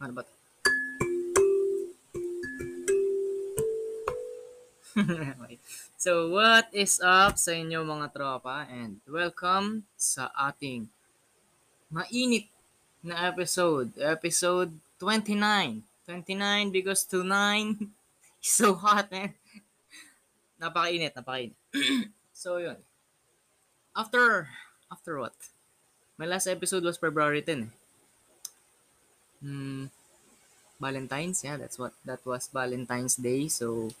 Ano ba? So, what is up sa inyo mga tropa and welcome sa ating mainit na episode. Episode 29. 29 because 29 is so hot, man. Napakainit, napakainit. so, yun. After, after what? My last episode was February 10. Hmm, Valentine's, yeah, that's what, that was Valentine's Day. So,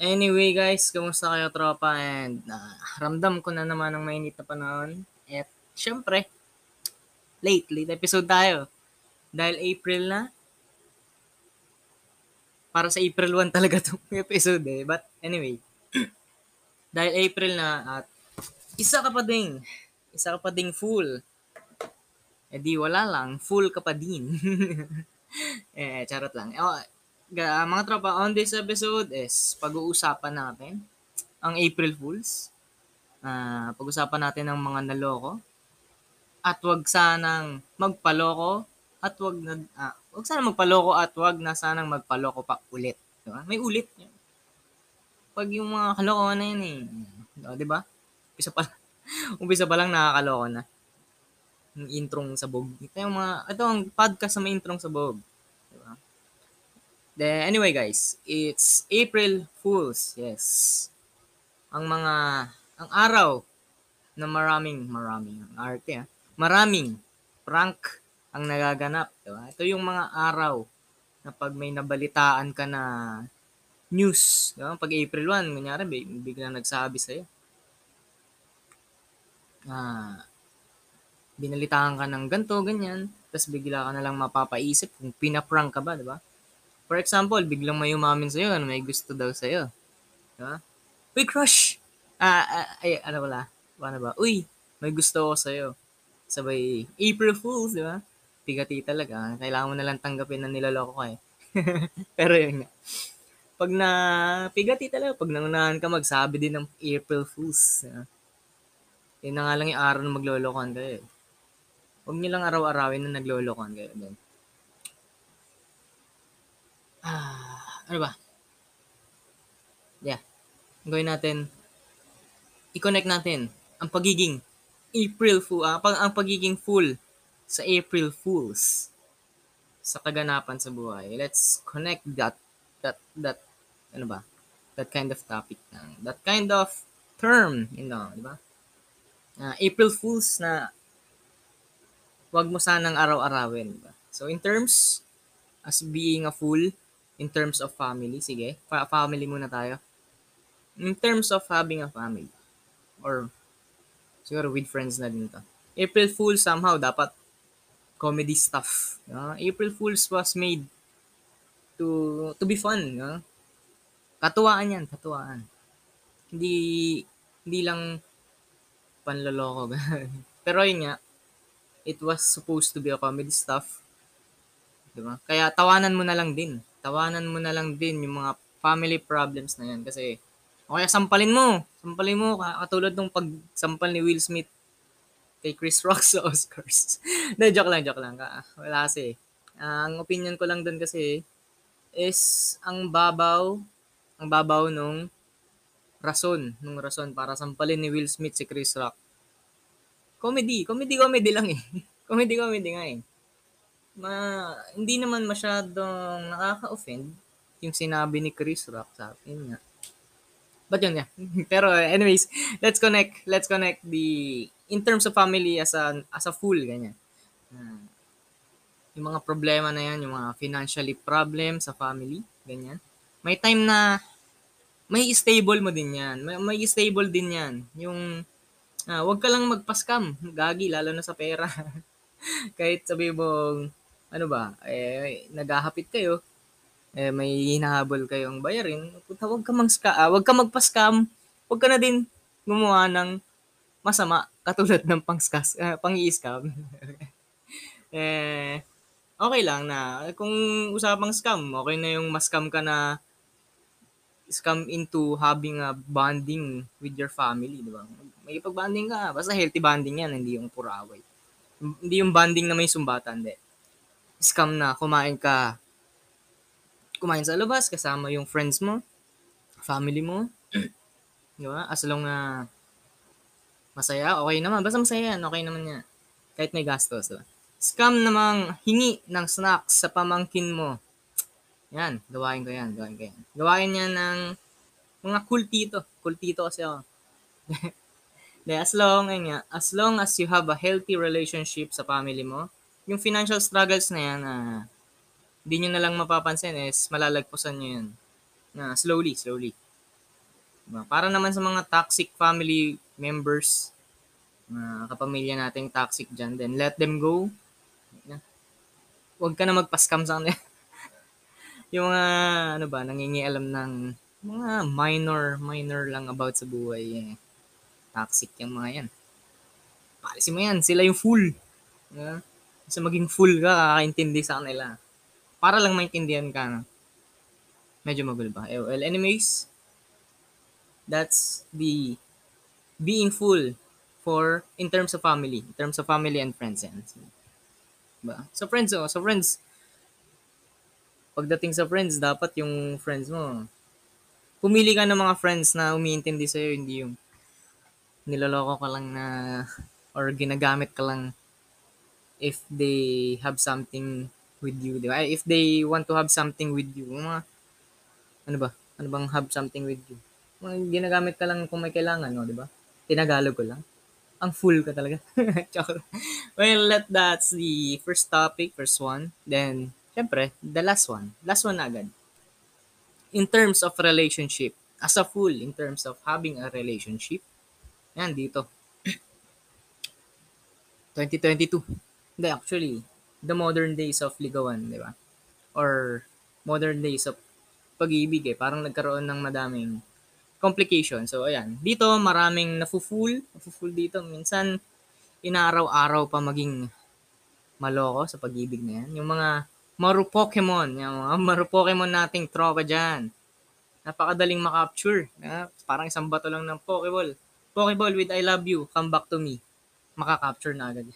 anyway guys, kamusta kayo tropa? And uh, ramdam ko na naman ang mainit na panahon. At syempre, late, late episode tayo. Dahil April na, para sa April 1 talaga itong episode eh. But anyway, dahil April na at isa ka pa ding, isa ka pa ding full. Eh di wala lang, full ka pa din. eh, charot lang. Oh, ga, mga tropa, on this episode is pag-uusapan natin ang April Fools. Ah, pag-usapan natin ang mga naloko. At wag sanang magpaloko at wag na ah, wag sanang magpaloko at wag na sanang magpaloko pa ulit. Diba? May ulit. Pag yung mga kalokohan na yun eh. O, di ba? Umpisa pa, umpisa pa lang nakakaloko na. Yung introng sabog. Ito yung mga, ito ang podcast na may introng sabog. Diba? Then, anyway guys, it's April Fools. Yes. Ang mga, ang araw na maraming, maraming, ang arte ah, maraming prank ang nagaganap. Diba? Ito yung mga araw na pag may nabalitaan ka na news, diba? pag April 1, kunyari, biglang nagsabi sa'yo, ah, binalitaan ka ng ganto, ganyan, tapos bigla ka na lang mapapaisip kung pinaprank ka ba, di ba? For example, biglang may umamin sa'yo, ano, may gusto daw sa'yo. Di ba? Uy, crush! Ah, ah, ay, ano wala? Paano ba? Uy, may gusto ko sa'yo. Sabay, April Fools, di ba? Pigati talaga. Kailangan mo na lang tanggapin na nilaloko ka eh. Pero yun nga. Pag na, pigati talaga, pag nangunahan ka, magsabi din ng April Fools. Di ba? Yun na nga lang yung araw na maglolokohan kayo. eh. Huwag niyo lang araw-arawin na naglolokohan kayo. Then, ah, ano ba? Yeah. Ang gawin natin, i-connect natin ang pagiging April Fool, ah, pag, ang pagiging fool sa April Fools sa kaganapan sa buhay. Let's connect that, that, that, ano ba? That kind of topic na, that kind of term, you know, di ba? Ah, April Fools na wag mo sanang araw-arawin. Diba? So, in terms as being a fool, in terms of family, sige, fa- family muna tayo. In terms of having a family, or siguro with friends na din to. April Fool somehow dapat comedy stuff. no? April Fools was made to to be fun. No? Katuwaan yan, katuwaan. Hindi hindi lang panloloko. Pero yun nga, it was supposed to be a comedy stuff. Diba? Kaya tawanan mo na lang din. Tawanan mo na lang din yung mga family problems na yan. Kasi, o kaya sampalin mo. Sampalin mo. ka- Katulad nung pagsampal ni Will Smith kay Chris Rock sa Oscars. Na joke lang, joke lang. Ka- Wala kasi. Ah, ang opinion ko lang doon kasi is ang babaw, ang babaw nung rason, nung rason para sampalin ni Will Smith si Chris Rock comedy, comedy comedy lang eh. comedy comedy nga eh. Ma, hindi naman masyadong nakaka-offend yung sinabi ni Chris Rock sa akin nga. But yun nga. Pero anyways, let's connect, let's connect the in terms of family as a as a fool ganyan. Ah, yung mga problema na yan, yung mga financially problem sa family, ganyan. May time na may stable mo din yan. May, may stable din yan. Yung Ah, wag ka lang magpa-scam. Gagi, lalo na sa pera. Kahit sabi mo, ano ba, eh, naghahapit kayo, eh, may hinahabol kayong bayarin, wag ka mang ska, ah, wag ka magpa-scam. Wag ka na din gumawa ng masama katulad ng pang-scam, ah, pang-i-scam. eh, okay lang na kung usapang scam, okay na yung mas-scam ka na scam into having a bonding with your family, di ba? May pag-bonding ka, basta healthy bonding yan, hindi yung puro away. Hindi yung bonding na may sumbatan, hindi. scam na kumain ka kumain sa labas kasama yung friends mo, family mo. Di ba? As long na masaya, okay naman. Basta masaya yan, okay naman yan. Kahit may gastos. Diba? Scam namang hingi ng snacks sa pamangkin mo. Yan, gawain ko yan, gawain ko yan. Gawain yan ng mga cool tito. Cool tito kasi ako. De, as long, ayun nga, as long as you have a healthy relationship sa family mo, yung financial struggles na yan, uh, di nyo na lang mapapansin is malalagpusan nyo yan. Na slowly, slowly. Diba? Para naman sa mga toxic family members, mga kapamilya nating toxic dyan, then let them go. Huwag ka na magpa-scam sa kanila. yung mga, ano ba, nangingialam ng mga minor, minor lang about sa buhay. Eh Toxic yung mga yan. Palisin mo yan. Sila yung fool. Yeah? Kasi maging fool ka, kakaintindi sa kanila. Para lang maintindihan ka. No? Medyo magulo ba? Eh, well, anyways, that's the being full for in terms of family, in terms of family and friends yan. Diba? So friends, oh, so friends, pagdating sa friends, dapat yung friends mo, pumili ka ng mga friends na umiintindi sa'yo, hindi yung niloloko ka lang na or ginagamit ka lang if they have something with you, di ba? If they want to have something with you, mga, ano ba? Ano bang have something with you? Mga ginagamit ka lang kung may kailangan, no, di ba? Tinagalog ko lang. Ang full ka talaga. well, let that's the first topic, first one. Then, syempre, the last one. Last one agad. In terms of relationship, as a fool, in terms of having a relationship, yan, dito. 2022. Hindi, actually, the modern days of ligawan, di ba? Or modern days of pag-ibig eh. Parang nagkaroon ng madaming complication. So, ayan. Dito, maraming nafu-fool. Nafu-fool dito. Minsan, inaaraw-araw pa maging maloko sa pag-ibig na yan. Yung mga maru Pokemon, yung mga maru Pokemon nating tropa dyan. Napakadaling makapture. Yeah? Parang isang bato lang ng Pokeball. Pokeball with I love you, come back to me. Makaka-capture na agad.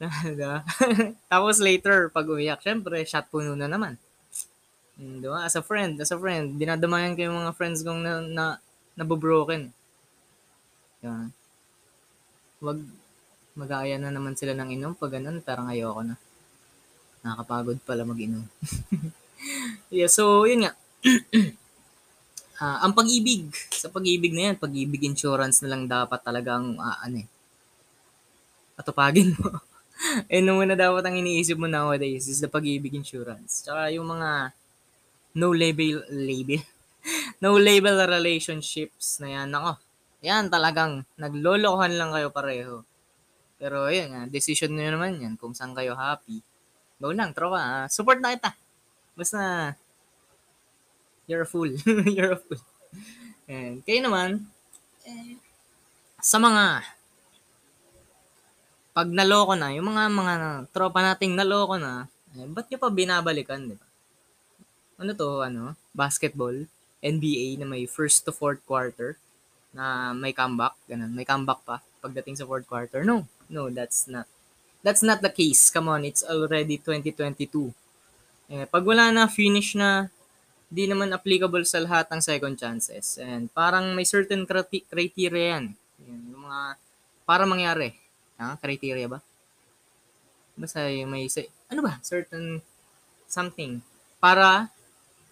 diba? Tapos later, pag umiyak, syempre, shot puno na naman. Diba? As a friend, as a friend, dinadamayan ko yung mga friends kong na, na nabobroken. Diba? Wag, mag-aaya na naman sila ng inom pag ganun, parang ayoko na. Nakakapagod pala mag-inom. yeah, so, yun nga. uh, ang pag-ibig, sa pag-ibig na yan, pag-ibig insurance na lang dapat talagang, uh, ano eh, atupagin mo. eh, nung na dapat ang iniisip mo nowadays is the pag-ibig insurance. Tsaka yung mga no label, label, no label relationships na yan, nako, yan talagang naglolokohan lang kayo pareho. Pero yun nga, decision nyo naman yan kung saan kayo happy. Go lang, tropa. Uh, support na kita. Basta You're a fool. You're a fool. And kayo naman, eh, sa mga pag naloko na, yung mga mga tropa nating naloko na, eh, ba't nyo pa binabalikan, di ba? Ano to, ano? Basketball, NBA na may first to fourth quarter na may comeback, ganun. May comeback pa pagdating sa fourth quarter. No, no, that's not. That's not the case. Come on, it's already 2022. Eh, pag wala na, finish na, di naman applicable sa lahat ng second chances. And parang may certain criteria yan. Yung mga, para mangyari. Ha? Criteria ba? Basta may, ano ba? Certain something. Para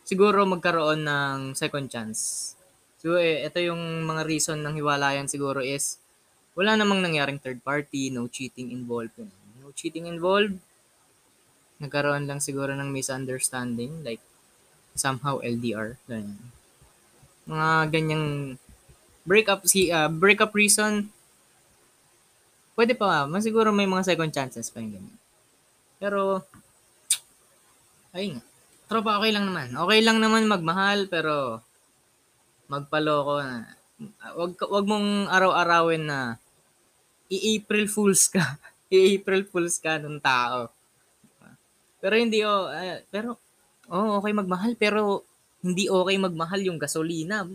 siguro magkaroon ng second chance. So, eh, ito yung mga reason ng hiwalayan siguro is wala namang nangyaring third party, no cheating involved. No cheating involved. Nagkaroon lang siguro ng misunderstanding. Like, somehow LDR. Ganyan. Mga ganyang breakup si uh, breakup reason pwede pa mas siguro may mga second chances pa yung ganyan. Pero ayun nga. Tropa okay lang naman. Okay lang naman magmahal pero magpaloko na wag wag mong araw-arawin na i-April Fools ka. I-April Fools ka ng tao. Pero hindi oh, uh, pero Oo, okay magmahal pero hindi okay magmahal yung gasolina.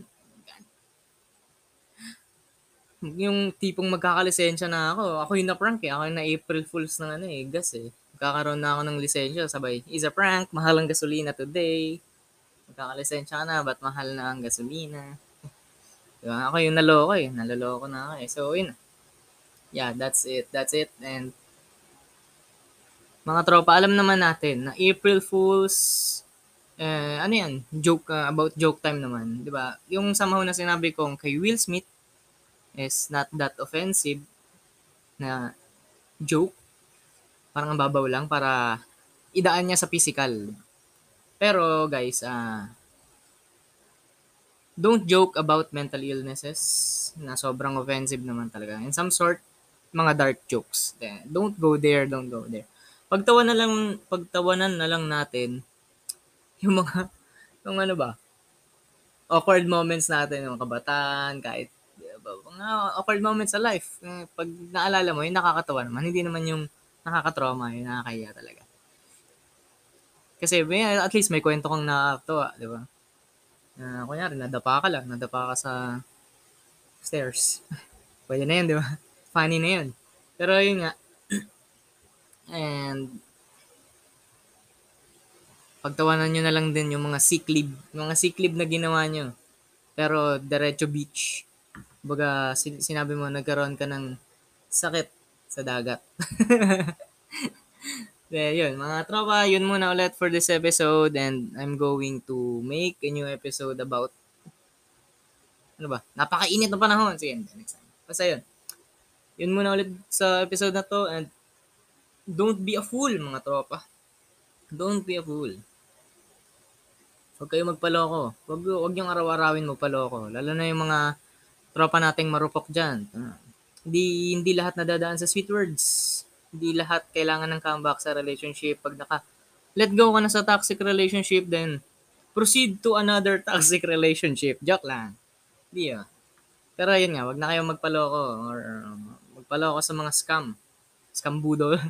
Yung tipong magkakalisensya na ako, ako yung na-prank eh, ako yung na April Fools ng ano eh, gas eh. magkakaroon na ako ng lisensya, sabay, is a prank, mahal ang gasolina today. Magkakalisensya ka na, ba't mahal na ang gasolina? diba? Ako yung naloko eh. Naloloko na ako eh. So, yun. Yeah, that's it. That's it. And mga tropa, alam naman natin na April Fools, eh, ano yan, joke, uh, about joke time naman, di ba? Yung somehow na sinabi kong kay Will Smith is not that offensive na joke. Parang ang babaw lang para idaan niya sa physical. Pero guys, uh, don't joke about mental illnesses na sobrang offensive naman talaga. In some sort, mga dark jokes. Don't go there, don't go there pagtawanan lang pagtawanan na lang natin yung mga yung ano ba? Awkward moments natin ng kabataan kahit mga awkward moments sa life. Eh, pag naalala mo yung nakakatawa naman. Hindi naman yung nakakatrauma yung nakakaya talaga. Kasi at least may kwento kang nakakatawa di ba? Uh, kunyari nadapa ka lang nadapa ka sa stairs. Pwede na yun di ba? Funny na yun. Pero yun nga And pagtawanan nyo na lang din yung mga sick leave, mga sick leave na ginawa nyo. Pero diretso beach. Baga sinabi mo nagkaroon ka ng sakit sa dagat. yeah, yun, mga tropa, yun muna ulit for this episode and I'm going to make a new episode about ano ba? Napakainit ng panahon. Sige, next time. Basta yun. Yun muna ulit sa episode na to and don't be a fool, mga tropa. Don't be a fool. Huwag kayo magpaloko. Huwag, huwag yung araw-arawin magpaloko. Lalo na yung mga tropa nating marupok dyan. Uh, hindi, hindi lahat nadadaan sa sweet words. Hindi lahat kailangan ng comeback sa relationship. Pag naka, let go ka na sa toxic relationship, then proceed to another toxic relationship. Joke lang. Hindi ah. Pero yun nga, wag na kayong magpaloko or magpaloko sa mga scam. Scam budol.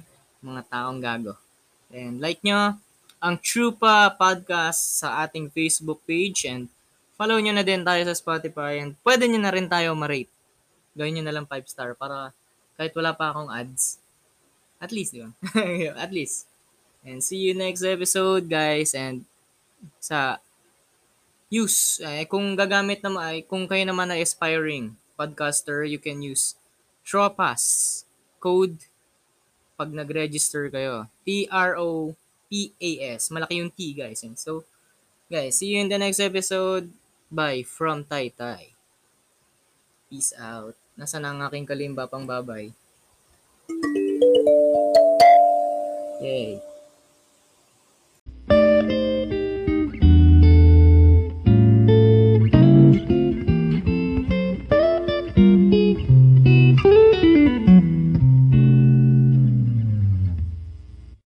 mga taong gago. And like nyo ang True Pa Podcast sa ating Facebook page and follow nyo na din tayo sa Spotify and pwede nyo na rin tayo ma-rate. Gawin nyo na lang 5 star para kahit wala pa akong ads. At least, di ba? At least. And see you next episode, guys. And sa use, eh, kung gagamit naman, ay, kung kayo naman na aspiring podcaster, you can use TROPAS code pag nag-register kayo. T-R-O-P-A-S. Malaki yung T, guys. And so, guys, see you in the next episode. Bye from Tai Tai. Peace out. Nasa na ang aking kalimba pang babay? Yay.